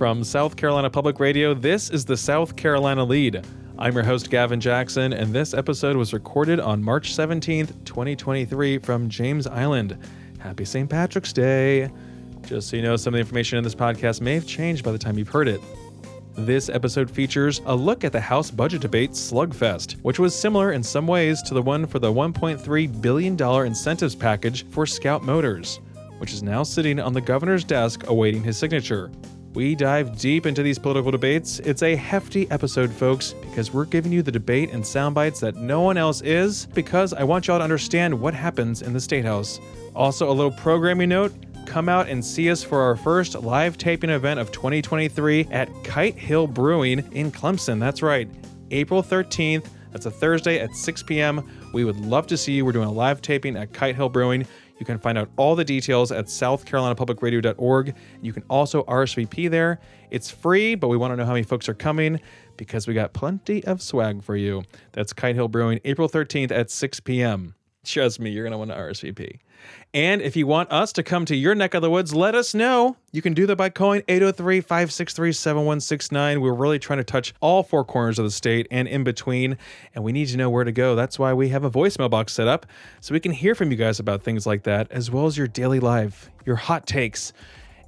From South Carolina Public Radio, this is the South Carolina Lead. I'm your host, Gavin Jackson, and this episode was recorded on March 17th, 2023, from James Island. Happy St. Patrick's Day! Just so you know, some of the information in this podcast may have changed by the time you've heard it. This episode features a look at the House budget debate slugfest, which was similar in some ways to the one for the $1.3 billion incentives package for Scout Motors, which is now sitting on the governor's desk awaiting his signature. We dive deep into these political debates. It's a hefty episode, folks, because we're giving you the debate and sound bites that no one else is, because I want y'all to understand what happens in the State House. Also, a little programming note come out and see us for our first live taping event of 2023 at Kite Hill Brewing in Clemson. That's right, April 13th. That's a Thursday at 6 p.m. We would love to see you. We're doing a live taping at Kite Hill Brewing. You can find out all the details at southcarolinapublicradio.org. You can also RSVP there. It's free, but we want to know how many folks are coming because we got plenty of swag for you. That's Kite Hill Brewing, April 13th at 6 p.m. Trust me, you're going to want to RSVP. And if you want us to come to your neck of the woods, let us know. You can do that by calling 803 563 7169. We're really trying to touch all four corners of the state and in between, and we need to know where to go. That's why we have a voicemail box set up so we can hear from you guys about things like that, as well as your daily life, your hot takes,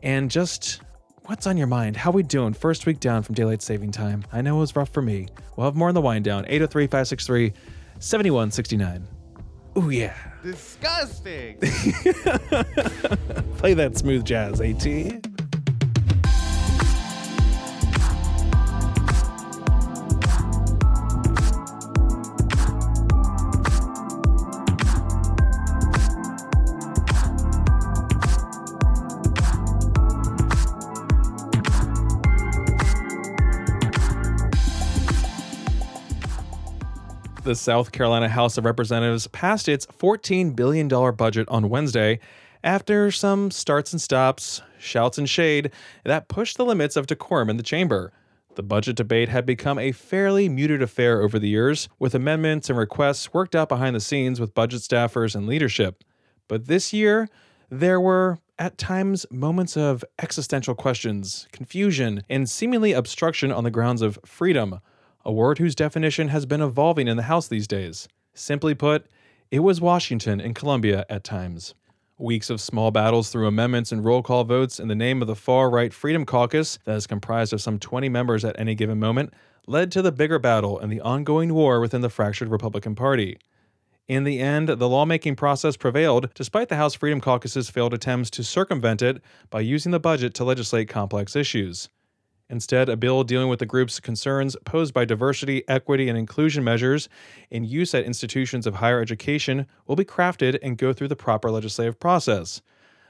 and just what's on your mind? How we doing? First week down from daylight saving time. I know it was rough for me. We'll have more on the wind down. 803 563 7169. Ooh, yeah. Disgusting. Play that smooth jazz, AT. The South Carolina House of Representatives passed its $14 billion budget on Wednesday after some starts and stops, shouts and shade that pushed the limits of decorum in the chamber. The budget debate had become a fairly muted affair over the years, with amendments and requests worked out behind the scenes with budget staffers and leadership. But this year, there were, at times, moments of existential questions, confusion, and seemingly obstruction on the grounds of freedom a word whose definition has been evolving in the House these days. Simply put, it was Washington and Columbia at times. Weeks of small battles through amendments and roll call votes in the name of the far right Freedom Caucus, that is comprised of some 20 members at any given moment, led to the bigger battle and the ongoing war within the fractured Republican Party. In the end, the lawmaking process prevailed despite the House Freedom Caucus's failed attempts to circumvent it by using the budget to legislate complex issues. Instead, a bill dealing with the group's concerns posed by diversity, equity, and inclusion measures in use at institutions of higher education will be crafted and go through the proper legislative process.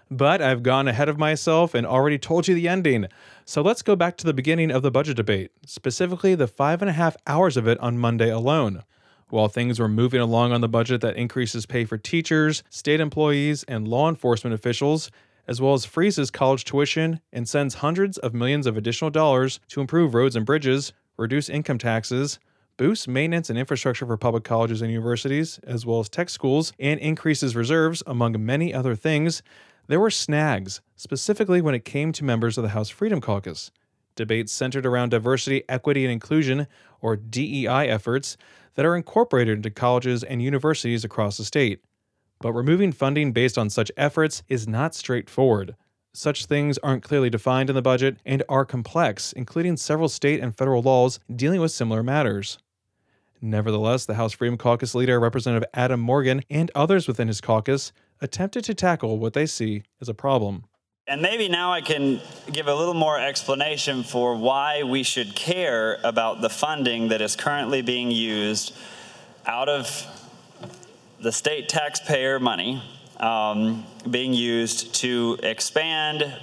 But I've gone ahead of myself and already told you the ending. So let's go back to the beginning of the budget debate, specifically the five and a half hours of it on Monday alone. While things were moving along on the budget that increases pay for teachers, state employees, and law enforcement officials, as well as freezes college tuition and sends hundreds of millions of additional dollars to improve roads and bridges, reduce income taxes, boost maintenance and infrastructure for public colleges and universities, as well as tech schools, and increases reserves, among many other things, there were snags, specifically when it came to members of the House Freedom Caucus. Debates centered around diversity, equity, and inclusion, or DEI efforts, that are incorporated into colleges and universities across the state. But removing funding based on such efforts is not straightforward. Such things aren't clearly defined in the budget and are complex, including several state and federal laws dealing with similar matters. Nevertheless, the House Freedom Caucus leader, Representative Adam Morgan, and others within his caucus attempted to tackle what they see as a problem. And maybe now I can give a little more explanation for why we should care about the funding that is currently being used out of the state taxpayer money um, being used to expand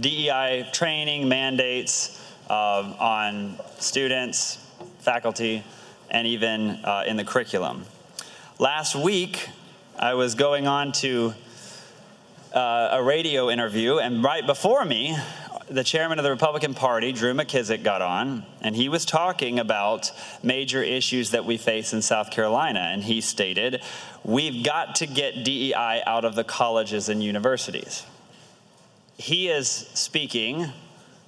DEI training mandates uh, on students, faculty, and even uh, in the curriculum. Last week, I was going on to uh, a radio interview, and right before me, the chairman of the Republican Party, Drew McKissick, got on, and he was talking about major issues that we face in South Carolina. And he stated, We've got to get DEI out of the colleges and universities. He is speaking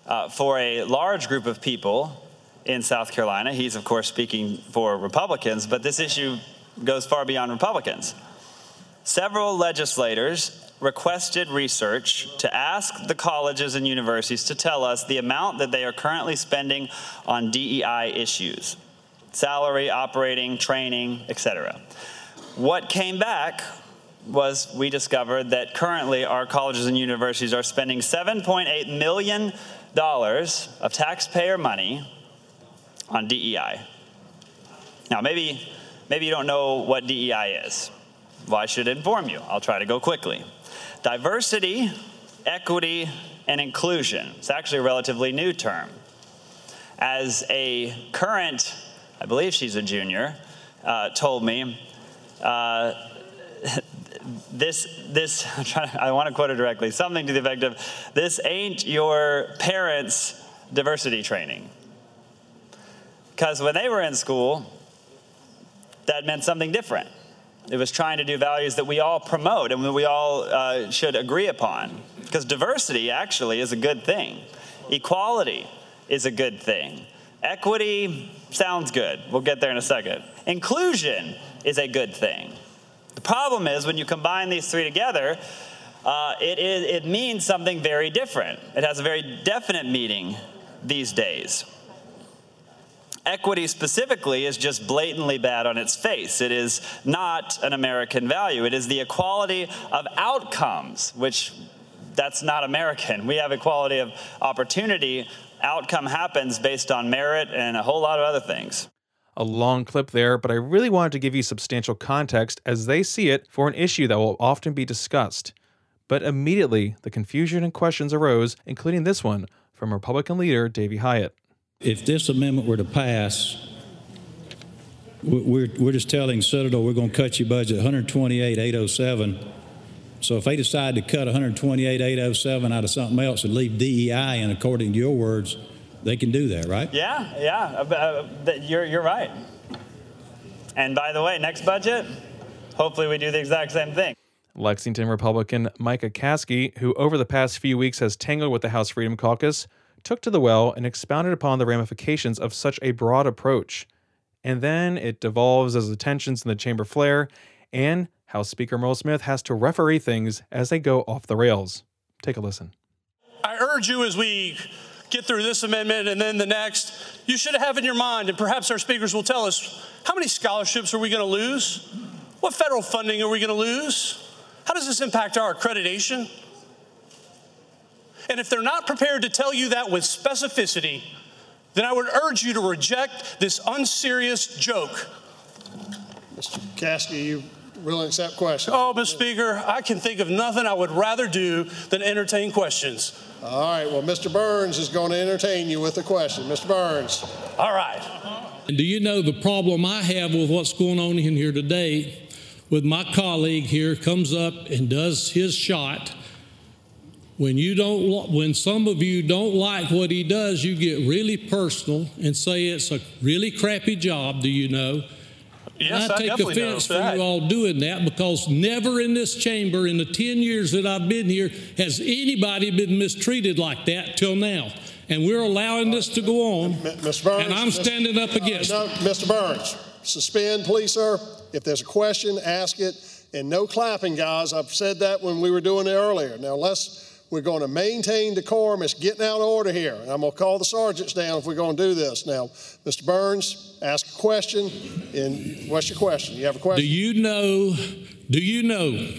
uh, for a large group of people in South Carolina. He's, of course, speaking for Republicans, but this issue goes far beyond Republicans. Several legislators requested research to ask the colleges and universities to tell us the amount that they are currently spending on DEI issues salary, operating, training, etc. What came back was we discovered that currently our colleges and universities are spending $7.8 million of taxpayer money on DEI. Now, maybe, maybe you don't know what DEI is. Well, I should inform you. I'll try to go quickly. Diversity, equity, and inclusion. It's actually a relatively new term. As a current, I believe she's a junior, uh, told me, uh, this, this, i want to quote her directly, something to the effect of, this ain't your parents' diversity training. Because when they were in school, that meant something different. It was trying to do values that we all promote and we all uh, should agree upon. Because diversity actually is a good thing, equality is a good thing. Equity sounds good. We'll get there in a second. Inclusion is a good thing. The problem is when you combine these three together, uh, it means something very different. It has a very definite meaning these days. Equity specifically is just blatantly bad on its face. It is not an American value. It is the equality of outcomes, which that's not American. We have equality of opportunity. Outcome happens based on merit and a whole lot of other things. A long clip there, but I really wanted to give you substantial context as they see it for an issue that will often be discussed. But immediately, the confusion and questions arose, including this one from Republican leader Davey Hiott if this amendment were to pass, we're, we're just telling Citadel we're going to cut your budget 128,807. So if they decide to cut 128,807 out of something else and leave DEI in, according to your words, they can do that, right? Yeah, yeah, uh, uh you're, you're right. And by the way, next budget, hopefully we do the exact same thing. Lexington Republican Micah Caskey, who over the past few weeks has tangled with the House Freedom Caucus, took to the well and expounded upon the ramifications of such a broad approach. And then it devolves as the tensions in the chamber flare, and House Speaker Murrell Smith has to referee things as they go off the rails. Take a listen. I urge you as we get through this amendment and then the next, you should have in your mind, and perhaps our speakers will tell us how many scholarships are we going to lose? What federal funding are we going to lose? How does this impact our accreditation? And if they're not prepared to tell you that with specificity, then I would urge you to reject this unserious joke. Mr. Caskey, you will accept questions? Oh, Mr. Speaker, I can think of nothing I would rather do than entertain questions. All right, well, Mr. Burns is going to entertain you with a question. Mr. Burns. All right. And do you know the problem I have with what's going on in here today? With my colleague here comes up and does his shot when you don't when some of you don't like what he does you get really personal and say it's a really crappy job do you know Yes, I take I offense for you all doing that because never in this chamber in the 10 years that I've been here has anybody been mistreated like that till now. And we're allowing this to go on. Mr. Burns. And I'm standing up against uh, no, Mr. Burns, suspend, please, sir. If there's a question, ask it. And no clapping, guys. I've said that when we were doing it earlier. Now, let's we're going to maintain decorum. It's getting out of order here. I'm going to call the sergeants down if we're going to do this. Now, Mr. Burns, ask a question. And what's your question? You have a question? Do you know? Do you know?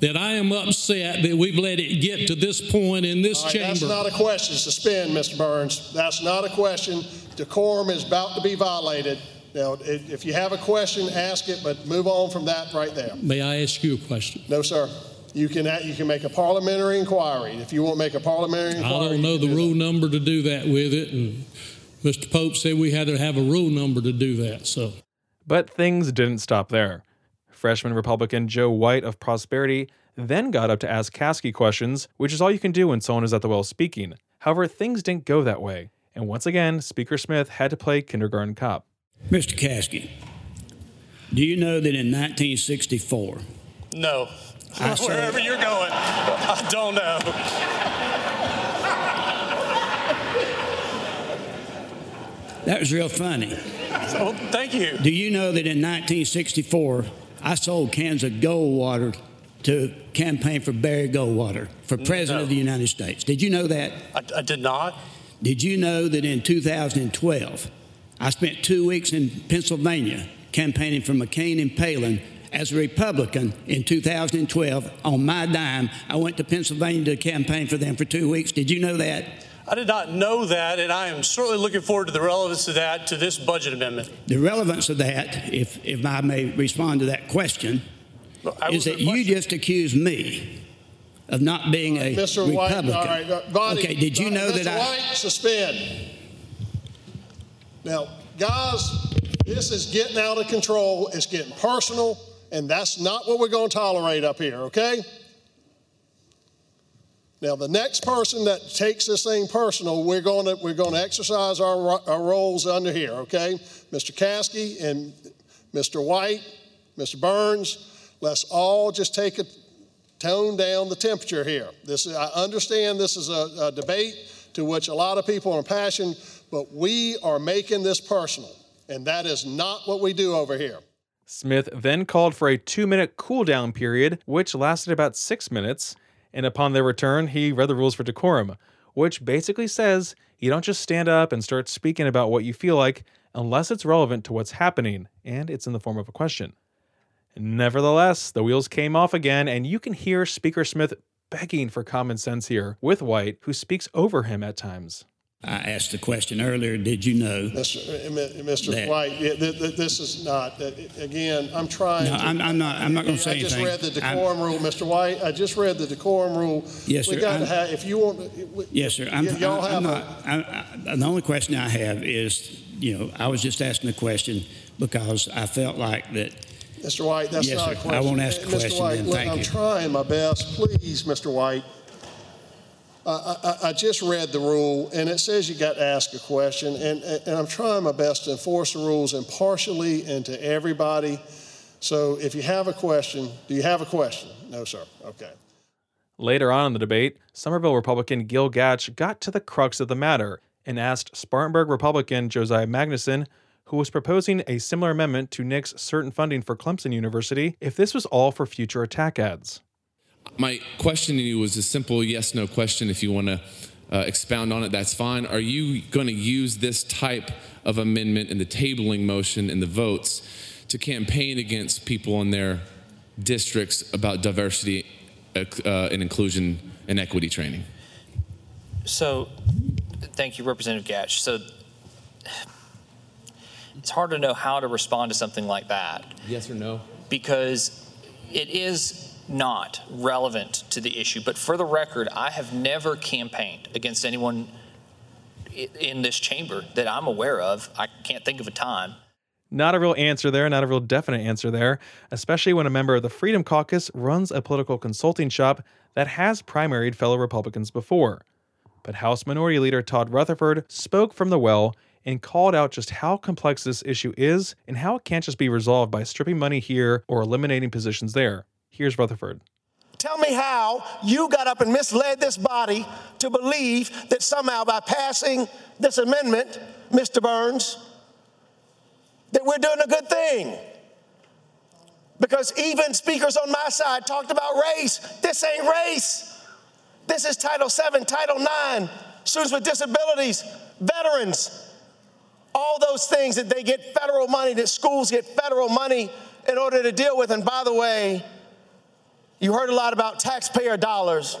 That I am upset that we've let it get to this point in this right, chamber. That's not a question. Suspend, Mr. Burns. That's not a question. Decorum is about to be violated. Now, if you have a question, ask it, but move on from that right there. May I ask you a question? No, sir. You can, you can make a parliamentary inquiry. If you want to make a parliamentary inquiry, I don't know the do rule that. number to do that with it, and Mr. Pope said we had to have a rule number to do that. So, but things didn't stop there. Freshman Republican Joe White of Prosperity then got up to ask Caskey questions, which is all you can do when someone is at the well speaking. However, things didn't go that way, and once again, Speaker Smith had to play kindergarten cop. Mr. Caskey, do you know that in 1964? No. Wherever you're going, I don't know. That was real funny. Thank you. Do you know that in 1964, I sold cans of Goldwater to campaign for Barry Goldwater for President No. of the United States? Did you know that? I, I did not. Did you know that in 2012, I spent two weeks in Pennsylvania campaigning for McCain and Palin as a Republican in 2012 on my dime? I went to Pennsylvania to campaign for them for two weeks. Did you know that? I did not know that, and I am certainly looking forward to the relevance of that to this budget amendment. The relevance of that, if, if I may respond to that question, I is that you requesting- just accused me of not being a Mr. White, Republican. all right, uh, Bonnie, okay, did you know Mr. that I? White, suspend. Now, guys, this is getting out of control. It's getting personal, and that's not what we're going to tolerate up here, okay? Now, the next person that takes this thing personal, we're going to we're going to exercise our, our roles under here, okay? Mr. Caskey and Mr. White, Mr. Burns, let's all just take a tone down the temperature here. This is, I understand this is a, a debate to which a lot of people are passionate, but we are making this personal, and that is not what we do over here. Smith then called for a two minute cool down period, which lasted about six minutes. And upon their return, he read the rules for decorum, which basically says you don't just stand up and start speaking about what you feel like unless it's relevant to what's happening and it's in the form of a question. Nevertheless, the wheels came off again, and you can hear Speaker Smith begging for common sense here with White, who speaks over him at times. I asked the question earlier. Did you know? Mr. uh, Mr. That- White, yeah, th- th- this is not, uh, again, I'm trying No, to. I'm, I'm not. I'm not going to say I just anything. read the I'm- decorum rule, Mr. White. I just read the decorum rule. Yes, We sir. got to have, if you want. we- Yes, sir. I'm, y'all I'm have not. a- I, I, the only question I have is, you know, I was just asking the question because I felt like that. Mr. White, that's Yes, not a sir. I won't ask a question Mr. White, then. look, I'm you. trying my best. Please, Mr. White. I, I, I just read the rule, and it says you got to ask a question, and, and I'm trying my best to enforce the rules impartially and to everybody. So if you have a question, do you have a question? No, sir. Okay. Later on in the debate, Summerville Republican Gil Gatch got to the crux of the matter and asked Spartanburg Republican Josiah Magnuson, who was proposing a similar amendment to nix certain funding for Clemson University, if this was all for future attack ads. My question to you was a simple yes no question. If you want to uh, expound on it, that's fine. Are you going to use this type of amendment in the tabling motion and the votes to campaign against people in their districts about diversity uh, and inclusion and equity training? So, thank you, Representative Gatch. So, it's hard to know how to respond to something like that Yes or no? because it is not relevant to the issue. But for the record, I have never campaigned against anyone in this chamber that I'm aware of. I can't think of a time. Not a real answer there, not a real definite answer there, especially when a member of the Freedom Caucus runs a political consulting shop that has primaried fellow Republicans before. But House Minority Leader Todd Rutherford spoke from the well and called out just how complex this issue is and how it can't just be resolved by stripping money here or eliminating positions there. Here's Rutherford. Tell me how you got up and misled this body to believe that somehow by passing this amendment, Mr. Burns, that we're doing a good thing. Because even speakers on my side talked about race. This ain't race. This is Title VII, Title IX, students with disabilities, veterans, all those things that they get federal money, that schools get federal money in order to deal with. And by the way, you heard a lot about taxpayer dollars,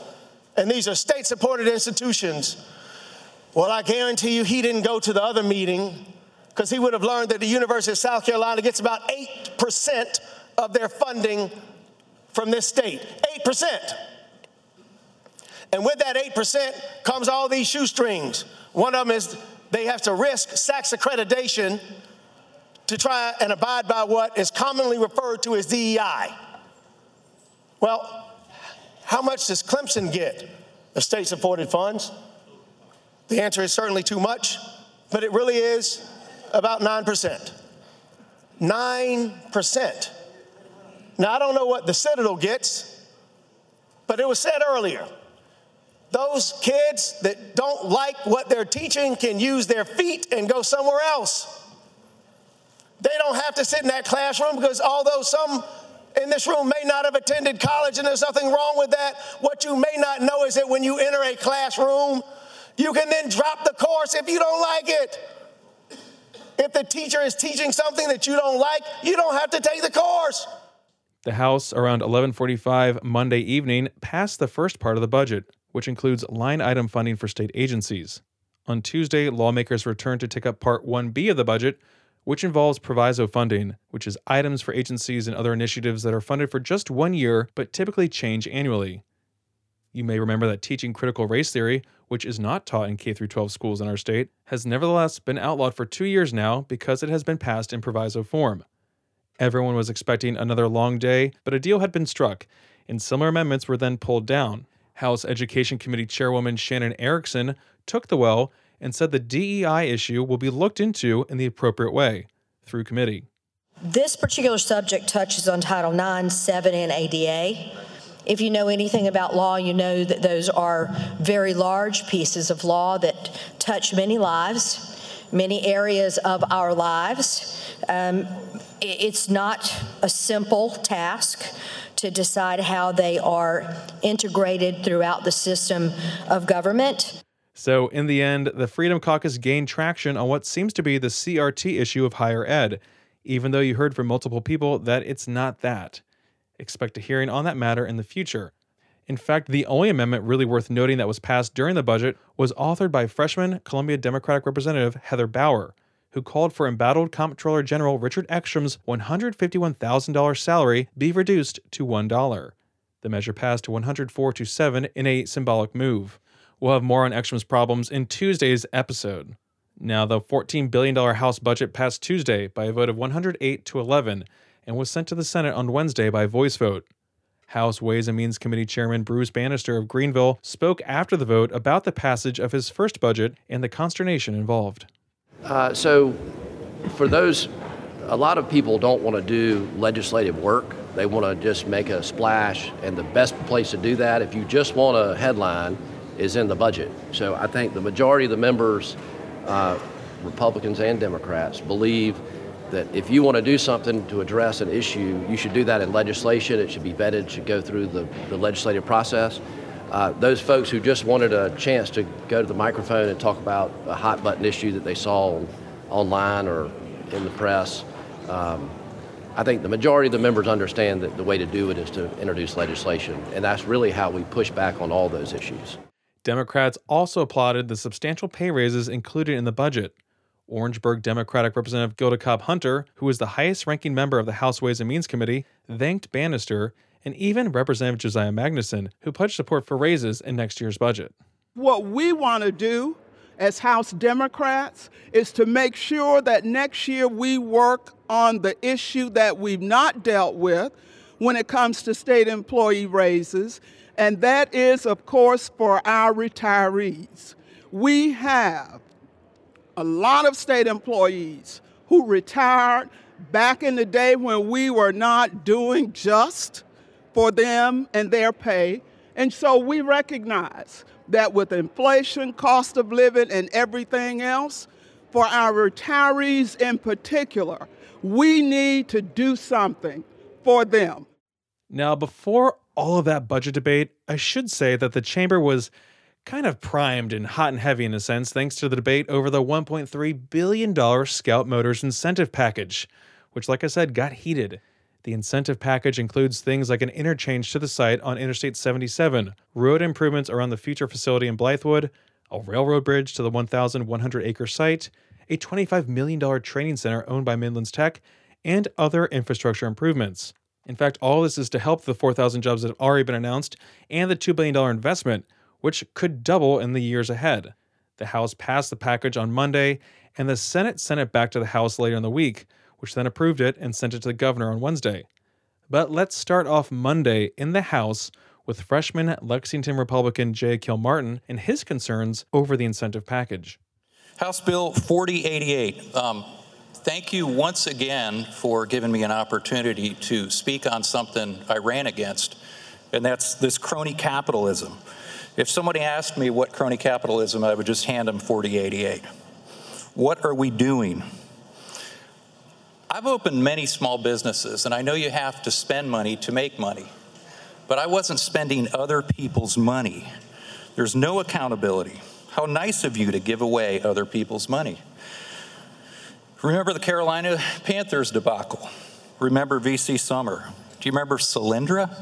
and these are state supported institutions. Well, I guarantee you he didn't go to the other meeting because he would have learned that the University of South Carolina gets about 8% of their funding from this state. 8%. And with that 8% comes all these shoestrings. One of them is they have to risk SACS accreditation to try and abide by what is commonly referred to as DEI. Well, how much does Clemson get of state supported funds? The answer is certainly too much, but it really is about 9%. 9%. Now, I don't know what the Citadel gets, but it was said earlier those kids that don't like what they're teaching can use their feet and go somewhere else. They don't have to sit in that classroom because although some in this room may not have attended college and there's nothing wrong with that, what you may not know is that when you enter a classroom, you can then drop the course if you don't like it. If the teacher is teaching something that you don't like, you don't have to take the course. The House, around 11:45 Monday evening, passed the first part of the budget, which includes line item funding for state agencies. On Tuesday, lawmakers returned to take up Part 1B of the budget, which involves proviso funding, which is items for agencies and other initiatives that are funded for just one year but typically change annually. You may remember that teaching critical race theory, which is not taught in K 12 schools in our state, has nevertheless been outlawed for 2 years now because it has been passed in proviso form. Everyone was expecting another long day, but a deal had been struck, and similar amendments were then pulled down. House Education Committee Chairwoman Shannon Erickson took the well and said the DEI issue will be looked into in the appropriate way through committee. This particular subject touches on Title IX, 7, and ADA. If you know anything about law, you know that those are very large pieces of law that touch many lives, many areas of our lives. Um, it's not a simple task to decide how they are integrated throughout the system of government. So, in the end, the Freedom Caucus gained traction on what seems to be the CRT issue of higher ed, even though you heard from multiple people that it's not that. Expect a hearing on that matter in the future. In fact, the only amendment really worth noting that was passed during the budget was authored by freshman Columbia Democratic Representative Heather Bauer, who called for embattled Comptroller General Richard Ekstrom's $151,000 salary be reduced to $1. The measure passed 104 to 7 in a symbolic move. We'll have more on Ekstrom's problems in Tuesday's episode. Now, the $14 billion House budget passed Tuesday by a vote of 108 to 11 and was sent to the Senate on Wednesday by voice vote. House Ways and Means Committee Chairman Bruce Bannister of Greenville spoke after the vote about the passage of his first budget and the consternation involved. Uh, so, for those, a lot of people don't want to do legislative work. They want to just make a splash, and the best place to do that, if you just want a headline, is in the budget. So I think the majority of the members, uh, Republicans and Democrats, believe that if you want to do something to address an issue, you should do that in legislation. It should be vetted, should go through the, the legislative process. Uh, those folks who just wanted a chance to go to the microphone and talk about a hot button issue that they saw on, online or in the press, um, I think the majority of the members understand that the way to do it is to introduce legislation, and that's really how we push back on all those issues. Democrats also applauded the substantial pay raises included in the budget. Orangeburg Democratic Representative Gilda Cobb Hunter, who is the highest ranking member of the House Ways and Means Committee, thanked Bannister, and even Representative Josiah Magnuson, who pledged support for raises in next year's budget. What we want to do as House Democrats is to make sure that next year we work on the issue that we've not dealt with when it comes to state employee raises and that is, of course, for our retirees. We have a lot of state employees who retired back in the day when we were not doing just for them and their pay. And so we recognize that with inflation, cost of living, and everything else, for our retirees in particular, we need to do something for them. Now, before all of that budget debate, I should say that the chamber was kind of primed and hot and heavy in a sense thanks to the debate over the $1.3 billion Scout Motors incentive package, which, like I said, got heated. The incentive package includes things like an interchange to the site on Interstate 77, road improvements around the future facility in Blythewood, a railroad bridge to the 1,100 acre site, a $25 million training center owned by Midlands Tech, and other infrastructure improvements. In fact, all this is to help the 4,000 jobs that have already been announced and the $2 billion investment, which could double in the years ahead. The House passed the package on Monday, and the Senate sent it back to the House later in the week, which then approved it and sent it to the governor on Wednesday. But let's start off Monday in the House with freshman Lexington Republican Jay Kilmartin and his concerns over the incentive package. House Bill 4088. Um, thank you once again for giving me an opportunity to speak on something I ran against, and that's this crony capitalism. If somebody asked me what crony capitalism, I would just hand them 4088. What are we doing? I've opened many small businesses, and I know you have to spend money to make money, but I wasn't spending other people's money. There's no accountability. How nice of you to give away other people's money. Remember the Carolina Panthers debacle? Remember VC Summer? Do you remember Solyndra?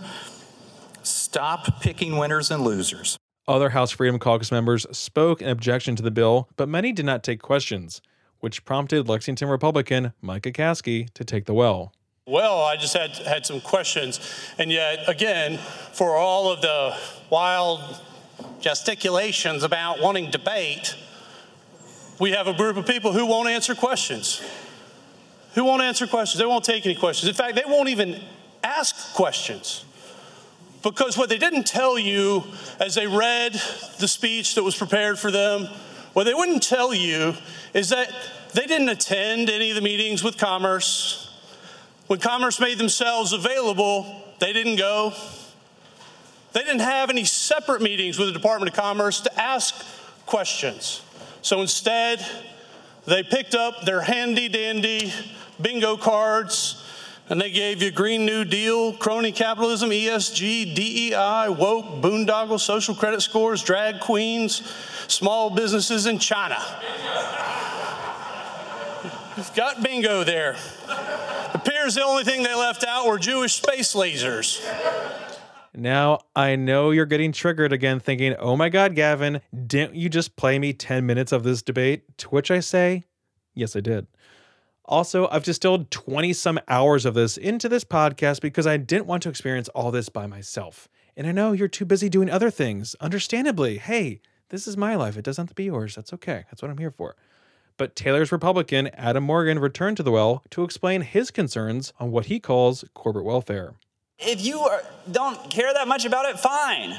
Stop picking winners and losers. Other House Freedom Caucus members spoke in objection to the bill, but many did not take questions, which prompted Lexington Republican Micah Caskey to take the well. Well, I just had had some questions, and yet again, for all of the wild gesticulations about wanting debate, we have a group of people who won't answer questions. Who won't answer questions? They won't take any questions. In fact, they won't even ask questions. Because what they didn't tell you as they read the speech that was prepared for them, what they wouldn't tell you is that they didn't attend any of the meetings with Commerce. When Commerce made themselves available, they didn't go. They didn't have any separate meetings with the Department of Commerce to ask questions. So instead, they picked up their handy dandy bingo cards and they gave you Green New Deal, crony capitalism, ESG, DEI, woke, boondoggle, social credit scores, drag queens, small businesses in China. You've got bingo there. Appears the only thing they left out were Jewish space lasers. Now, I know you're getting triggered again, thinking, oh my God, Gavin, didn't you just play me 10 minutes of this debate? To which I say, yes, I did. Also, I've distilled 20 some hours of this into this podcast because I didn't want to experience all this by myself. And I know you're too busy doing other things, understandably. Hey, this is my life. It doesn't have to be yours. That's okay. That's what I'm here for. But Taylor's Republican, Adam Morgan, returned to the well to explain his concerns on what he calls corporate welfare. If you are, don't care that much about it, fine.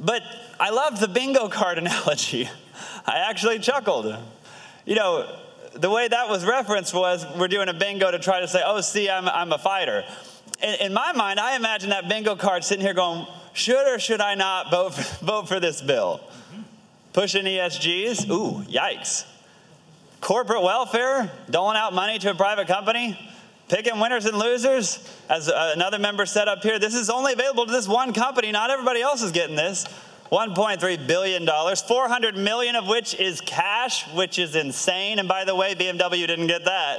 But I love the bingo card analogy. I actually chuckled. You know, the way that was referenced was we're doing a bingo to try to say, oh, see, I'm, I'm a fighter. In, in my mind, I imagine that bingo card sitting here going, should or should I not vote for, vote for this bill? Pushing ESGs? Ooh, yikes. Corporate welfare? Doling out money to a private company? Picking winners and losers? As uh, another member said up here, this is only available to this one company. Not everybody else is getting this. $1.3 billion, 400 million of which is cash, which is insane. And by the way, BMW didn't get that.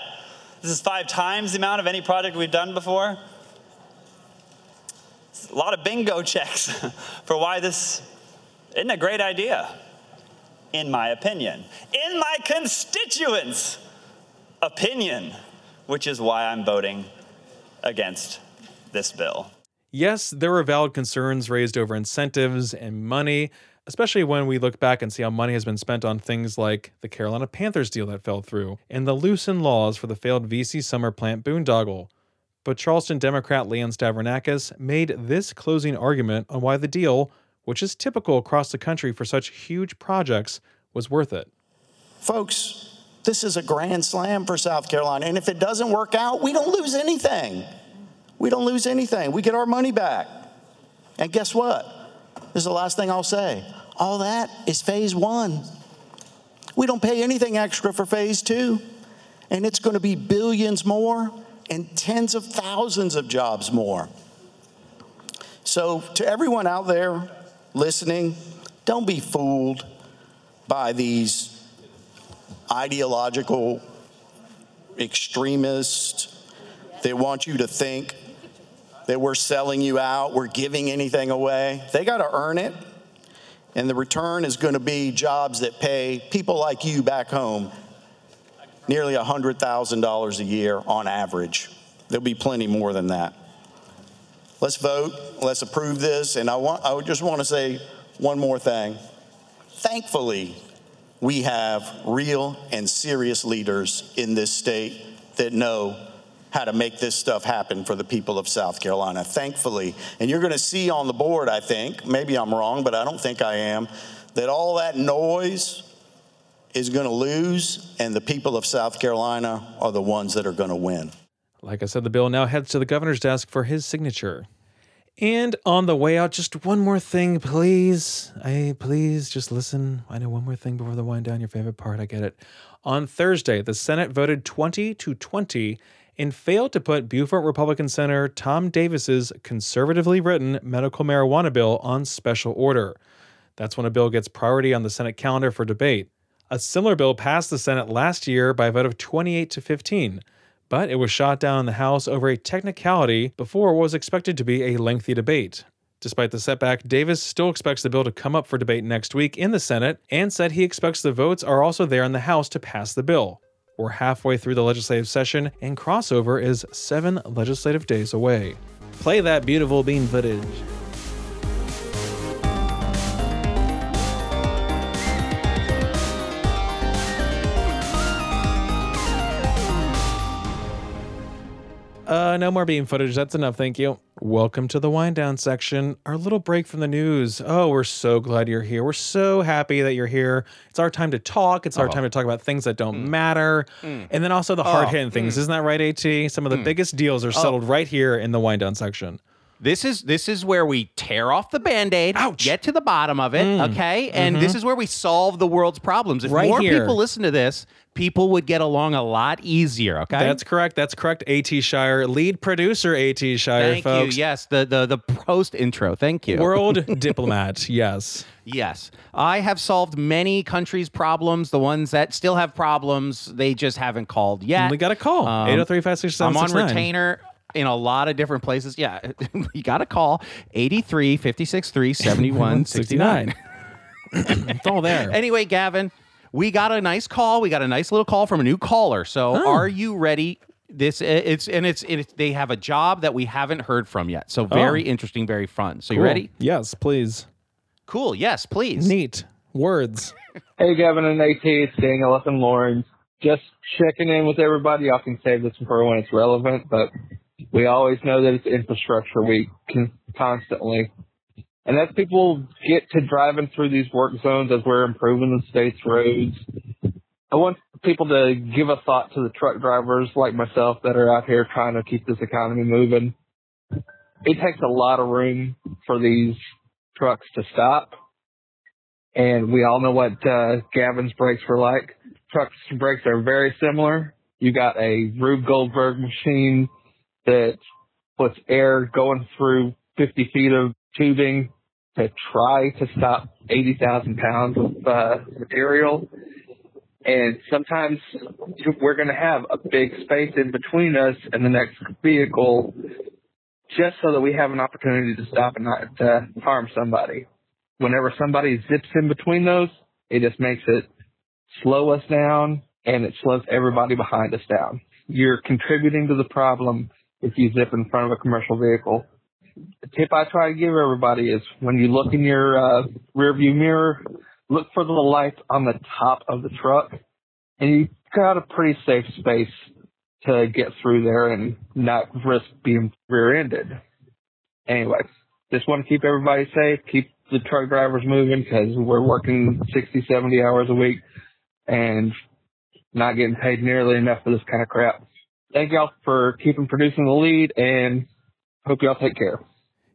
This is five times the amount of any project we've done before. It's a lot of bingo checks for why this isn't a great idea, in my opinion. In my constituents' opinion, which is why I'm voting against this bill. Yes, there were valid concerns raised over incentives and money, especially when we look back and see how money has been spent on things like the Carolina Panthers deal that fell through and the loosened laws for the failed VC summer plant boondoggle. But Charleston Democrat Leon Stavrinakis made this closing argument on why the deal, which is typical across the country for such huge projects, was worth it. Folks, this is a grand slam for South Carolina, and if it doesn't work out, we don't lose anything. We don't lose anything. We get our money back. And guess what? This is the last thing I'll say. All that is phase one. We don't pay anything extra for phase two. And it's going to be billions more and tens of thousands of jobs more. So, to everyone out there listening, don't be fooled by these ideological extremists that want you to think that we're selling you out, we're giving anything away. They got to earn it. And the return is going to be jobs that pay people like you back home nearly $100,000 a year on average. There'll be plenty more than that. Let's vote. Let's approve this. And I, want, I just want to say one more thing. Thankfully, we have real and serious leaders in this state that know how to make this stuff happen for the people of South Carolina, thankfully. And you're going to see on the board, I think, maybe I'm wrong, but I don't think I am, that all that noise is going to lose, and the people of South Carolina are the ones that are going to win. Like I said, the bill now heads to the governor's desk for his signature. And on the way out, just one more thing, please. I please just listen. I know one more thing before the wind down. Your favorite part, I get it. On Thursday, the Senate voted 20 to 20 and failed to put Beaufort Republican Senator Tom Davis's conservatively written medical marijuana bill on special order. That's when a bill gets priority on the Senate calendar for debate. A similar bill passed the Senate last year by a vote of 28 to 15, but it was shot down in the House over a technicality before what was expected to be a lengthy debate. Despite the setback, Davis still expects the bill to come up for debate next week in the Senate and said he expects the votes are also there in the House to pass the bill. We're halfway through the legislative session, and crossover is seven legislative days away. Play that beautiful bean footage. Uh, no more beam footage. That's enough. Thank you. Welcome to the wind down section. Our little break from the news. Oh, we're so glad you're here. We're so happy that you're here. It's our time to talk. It's our Oh. time to talk about things that don't matter. Mm. And then also the Oh. hard hitting things. Mm. Isn't that right, AT? Some of the Mm. biggest deals are Oh. settled right here in the wind down section. This is this is where we tear off the band-aid, get to the bottom of it, Mm. okay? And Mhm. this is where we solve the world's problems. If Right more here. people listen to this, people would get along a lot easier, okay? That's correct. That's correct. AT Shire, lead producer AT Shire, Thank folks. you. Yes, the the the post intro. Thank you. World diplomat. Yes. Yes. I have solved many countries' problems, the ones that still have problems, they just haven't called yet. We got a call. Um, 803-567-6969. I'm on retainer in a lot of different places. Yeah, you got to call 83 563 7169. It's all there. Anyway, Gavin, we got a nice call. We got a nice little call from a new caller. So, Oh. are you ready? This it's and it's, it's they have a job that we haven't heard from yet. So oh. very Oh. interesting, very fun. So you ready? Yes, please. Cool. Yes, please. Neat. Words. Hey, Gavin and AT, it's Daniel up in Lawrence. Just checking in with everybody. Y'all can save this for when it's relevant, but we always know that it's infrastructure week con- constantly. And as people get to driving through these work zones as we're improving the state's roads, I want people to give a thought to the truck drivers like myself that are out here trying to keep this economy moving. It takes a lot of room for these trucks to stop and we all know what uh, Gavin's brakes were like. Trucks brakes are very similar. You got a Rube Goldberg machine that puts air going through 50 feet of tubing to try to stop 80,000 pounds of uh, material. And sometimes we're going to have a big space in between us and the next vehicle just so that we have an opportunity to stop and not harm somebody whenever somebody zips in between those, it just makes it slow us down and it slows everybody behind us down. You're contributing to the problem if you zip in front of a commercial vehicle. The tip I try to give everybody is when you look in your uh, rear view mirror, look for the lights on the top of the truck and you got a pretty safe space to get through there and not risk being rear-ended. Anyway, just want to keep everybody safe, keep the truck drivers moving because we're working 60, 70 hours a week and not getting paid nearly enough for this kind of crap. Thank y'all for keeping producing the lead and hope y'all take care.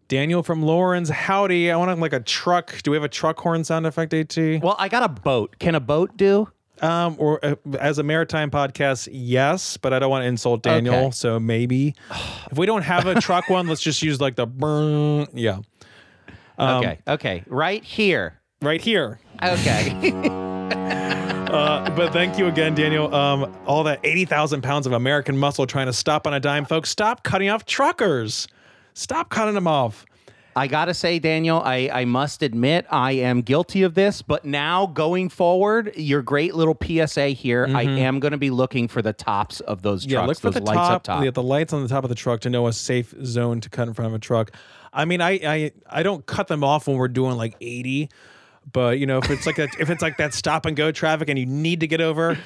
Daniel from Lawrence. Howdy. I want like a truck. Do we have a truck horn sound effect, AT? Well, I got a boat. Can a boat do? Um, or uh, as a maritime podcast, yes, but I don't want to insult Daniel, Okay. so maybe if we don't have a truck one, let's just use like the burn. Yeah. Um, okay. Okay. Right here. Right here. Okay. Uh, but thank you again, Daniel. Um, all that 80,000 pounds of American muscle trying to stop on a dime, folks. Stop cutting off truckers. Stop cutting them off. I gotta say, Daniel, I, I must admit I am guilty of this, but now going forward, your great little PSA here, I Mhm. am gonna be looking for the tops of those trucks, Yeah, look for those the lights top, up top. Yeah, the lights on the top of the truck to know a safe zone to cut in front of a truck. I mean, I I, I don't cut them off when we're doing like 80, but you know, if it's like a, if it's like that stop and go traffic and you need to get over, I'm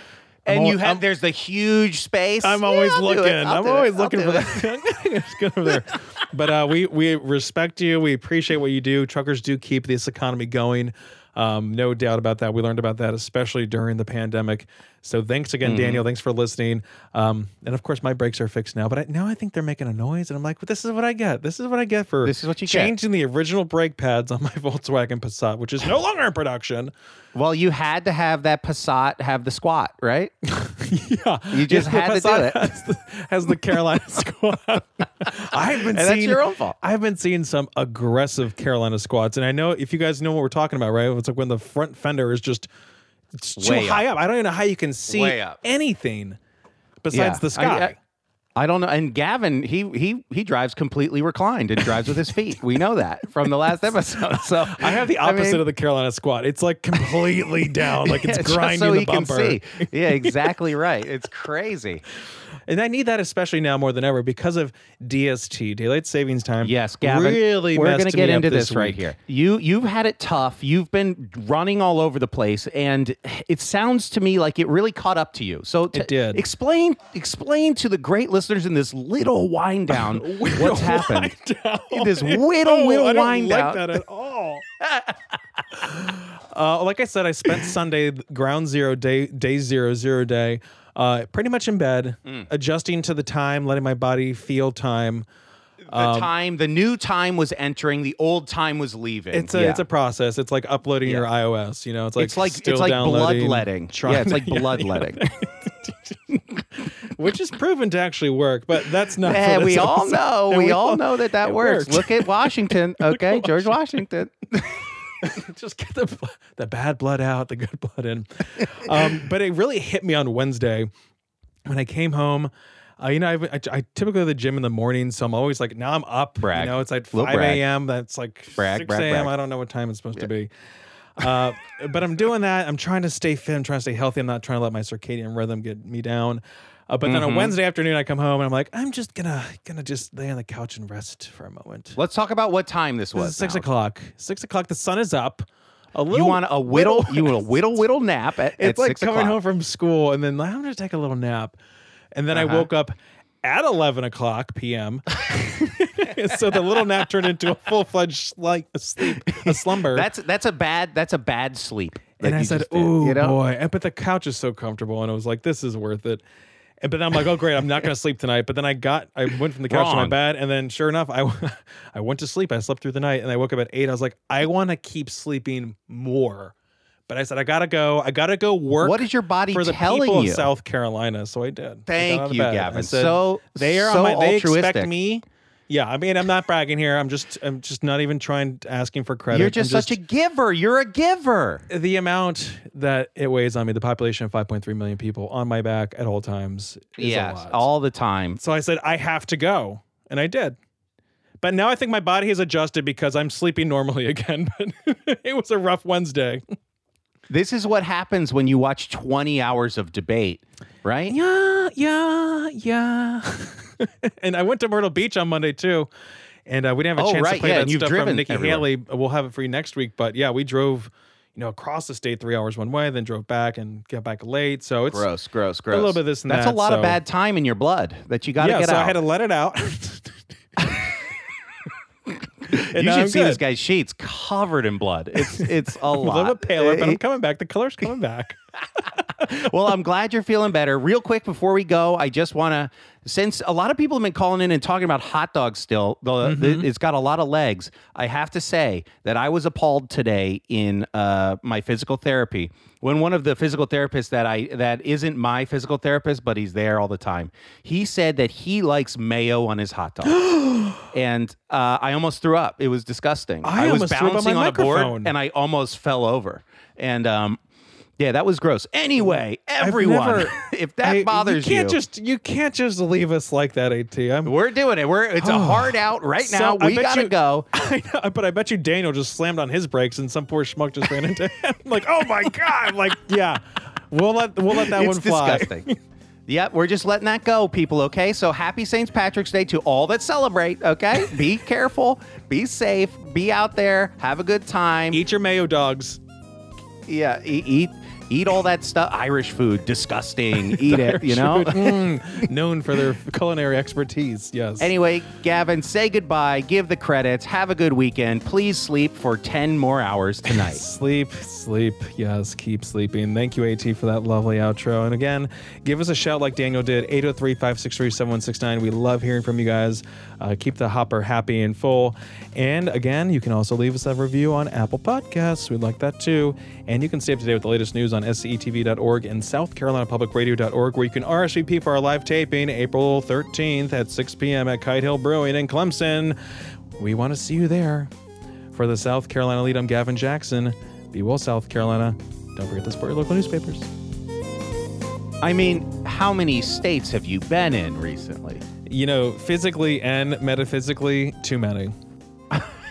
and you al- have I'm- there's the huge space. I'm always Yeah, looking. I'm do it. always looking for that. Good over there. But uh, we we respect you. We appreciate what you do. Truckers do keep this economy going. Um, no doubt about that. We learned about that, especially during the pandemic. So thanks again, Mhm. Daniel. Thanks for listening. Um, and of course, my brakes are fixed now. But I, now I think they're making a noise, and I'm like, well, "This is what I get. This is what I get for This is what you get. changing the original brake pads on my Volkswagen Passat, which is no longer in production." Well, you had to have that Passat have the squat, right? yeah, You just Yeah, had to do it. Has the, has the Carolina squat. I've been And that's seeing your own fault. I've been seeing some aggressive Carolina squats, and I know if you guys know what we're talking about, right? It's like when the front fender is just it's too Way high up. I don't even know how you can see Way up. anything besides Yeah. the sky. I- I don't know. And Gavin, he he he drives completely reclined and drives with his feet. We know that from the last episode. So I have the opposite of the Carolina squat. It's like completely down, like it's grinding so the bumper. see. Yeah, exactly right. It's crazy. And I need that especially now more than ever because of DST, daylight savings time. Yes, Gavin. really we're going gonna get into this, this right here. You you've had it tough. You've been running all over the place, and it sounds to me like it really caught up to you. So t- It did. Explain explain to the great listeners in this little wind down what's happened. In this whittle No, whittle I don't like down. that at all. uh, like I said, I spent Sunday ground zero day day zero zero day, uh, pretty much in bed, Mm. adjusting to the time, letting my body feel time. The time, the new time was entering. The old time was leaving. It's a Yeah. it's a process. It's like uploading your iOS. You know, it's like it's like it's like bloodletting. Yeah, it's like bloodletting. which is proven to actually work. But that's not. Yeah, we all know. And We, all know that that works. worked. Look at Washington. Okay, George Washington. just get the the bad blood out, the good blood in. Um, but it really hit me on Wednesday when I came home. Uh, you know, I, I, I typically go to the gym in the morning, so I'm always like, now I'm up. Brag. You know, it's like Little 5 a.m. That's like Brag, 6 brag, a.m. I don't know what time it's supposed to be. Uh, but I'm doing that. I'm trying to stay fit. I'm trying to stay healthy. I'm not trying to let my circadian rhythm get me down. Uh, but then on Mhm. Wednesday afternoon, I come home and I'm like, I'm just gonna gonna just lay on the couch and rest for a moment. Let's talk about what time this was. six now. o'clock. Six o'clock. The sun is up. A little. You want a whittle? You want a whittle whittle nap at, It's at like coming o'clock. home from school and then like, I'm gonna take a little nap, and then I Uh-huh. woke up at 11 o'clock p.m. so the little nap turned into a full fledged like a sleep, a slumber. That's that's a bad that's a bad sleep. and I said, "Oh you know? boy!" And, but the couch is so comfortable, and I was like, "This is worth it." And but then I'm like, "Oh great, I'm not going to sleep tonight." But then I got, I went from the couch to my bed, and then sure enough, I I went to sleep. I slept through the night, and I woke up at eight. I was like, "I want to keep sleeping more." But I said, I gotta go. I gotta go work. What is your body for the telling people you? of South Carolina? So I did. I got Thank of you, bed. I Gavin. said, So- they are so on my. They expect altruistic. me. Yeah, I mean, I'm not bragging here. I'm just, I'm just not even trying asking for credit. You're I'm just, such a giver. You're a giver. the amount that it weighs on me, the population of 5.3 million people on my back at all times. Is Yes, a lot. all the time. So I said I have to go, and I did. But now I think my body has adjusted because I'm sleeping normally again. But it was a rough Wednesday. This is what happens when you watch 20 hours of debate, right? Yeah, yeah, yeah. and I went to Myrtle Beach on Monday too. And uh, we didn't have a Oh, chance right, to play yeah, that stuff from Nikki everywhere. Haley. We'll have it for you next week. But yeah, we drove, you know, across the state three hours one way, then drove back and got back late. So it's Gross, gross, gross. A little bit of this and That's that. a lot of bad time in your blood that you got to yeah, get so out. I had to let it out. you should I'm see this guy's sheets covered in blood. It's it's a a little lot. bit paler, but I'm coming back. The color's coming back. well, I'm glad you're feeling better. Real quick before we go, I just want to, since a lot of people have been calling in and talking about hot dogs still, the, the- Mhm. it's got a lot of legs. I have to say that I was appalled today in uh, my physical therapy when one of the physical therapists that I that isn't my physical therapist, but he's there all the time. He said that he likes mayo on his hot dog, and uh, I almost threw up. It was disgusting. I was up on bouncing on a board and I almost fell over. And um, yeah, that was gross. Anyway, everyone, never- if that I- bothers you, can't just you can't just leave us like that, At. I'm, we're doing it. We're it's a hard out right now. We gotta you- go. I know, but I bet you Daniel just slammed on his brakes and some poor schmuck just ran into him. like, oh my god! Like, yeah, we'll let we'll let that it's one fly. disgusting. Yep, we're just letting that go, people. Okay, so happy St. Patrick's Day to all that celebrate. Okay, be careful, be safe, be out there, have a good time. Eat your mayo dogs. Yeah, e- eat Eat all that stuff. Irish food, disgusting. Eat it, you know? Mm, known for their culinary expertise. Yes. Anyway, Gavin, say goodbye, give the credits, have a good weekend. Please sleep for 10 more hours tonight. sleep, sleep. Yes, keep sleeping. Thank you, AT, for that lovely outro. And again, give us a shout like Daniel did 803 563 7169. We love hearing from you guys. Uh, keep the hopper happy and full. And again, you can also leave us a review on Apple Podcasts. We'd like that too. And you can stay up to date with the latest news on scetv.org and southcarolinapublicradio.org, where you can RSVP for our live taping April 13th at 6 p.m. at Kite Hill Brewing in Clemson. We want to see you there. For the South Carolina Lede, I'm Gavin Jackson. Be well, South Carolina. Don't forget to support your local newspapers. I mean, how many states have you been in recently? You know, physically and metaphysically, too many.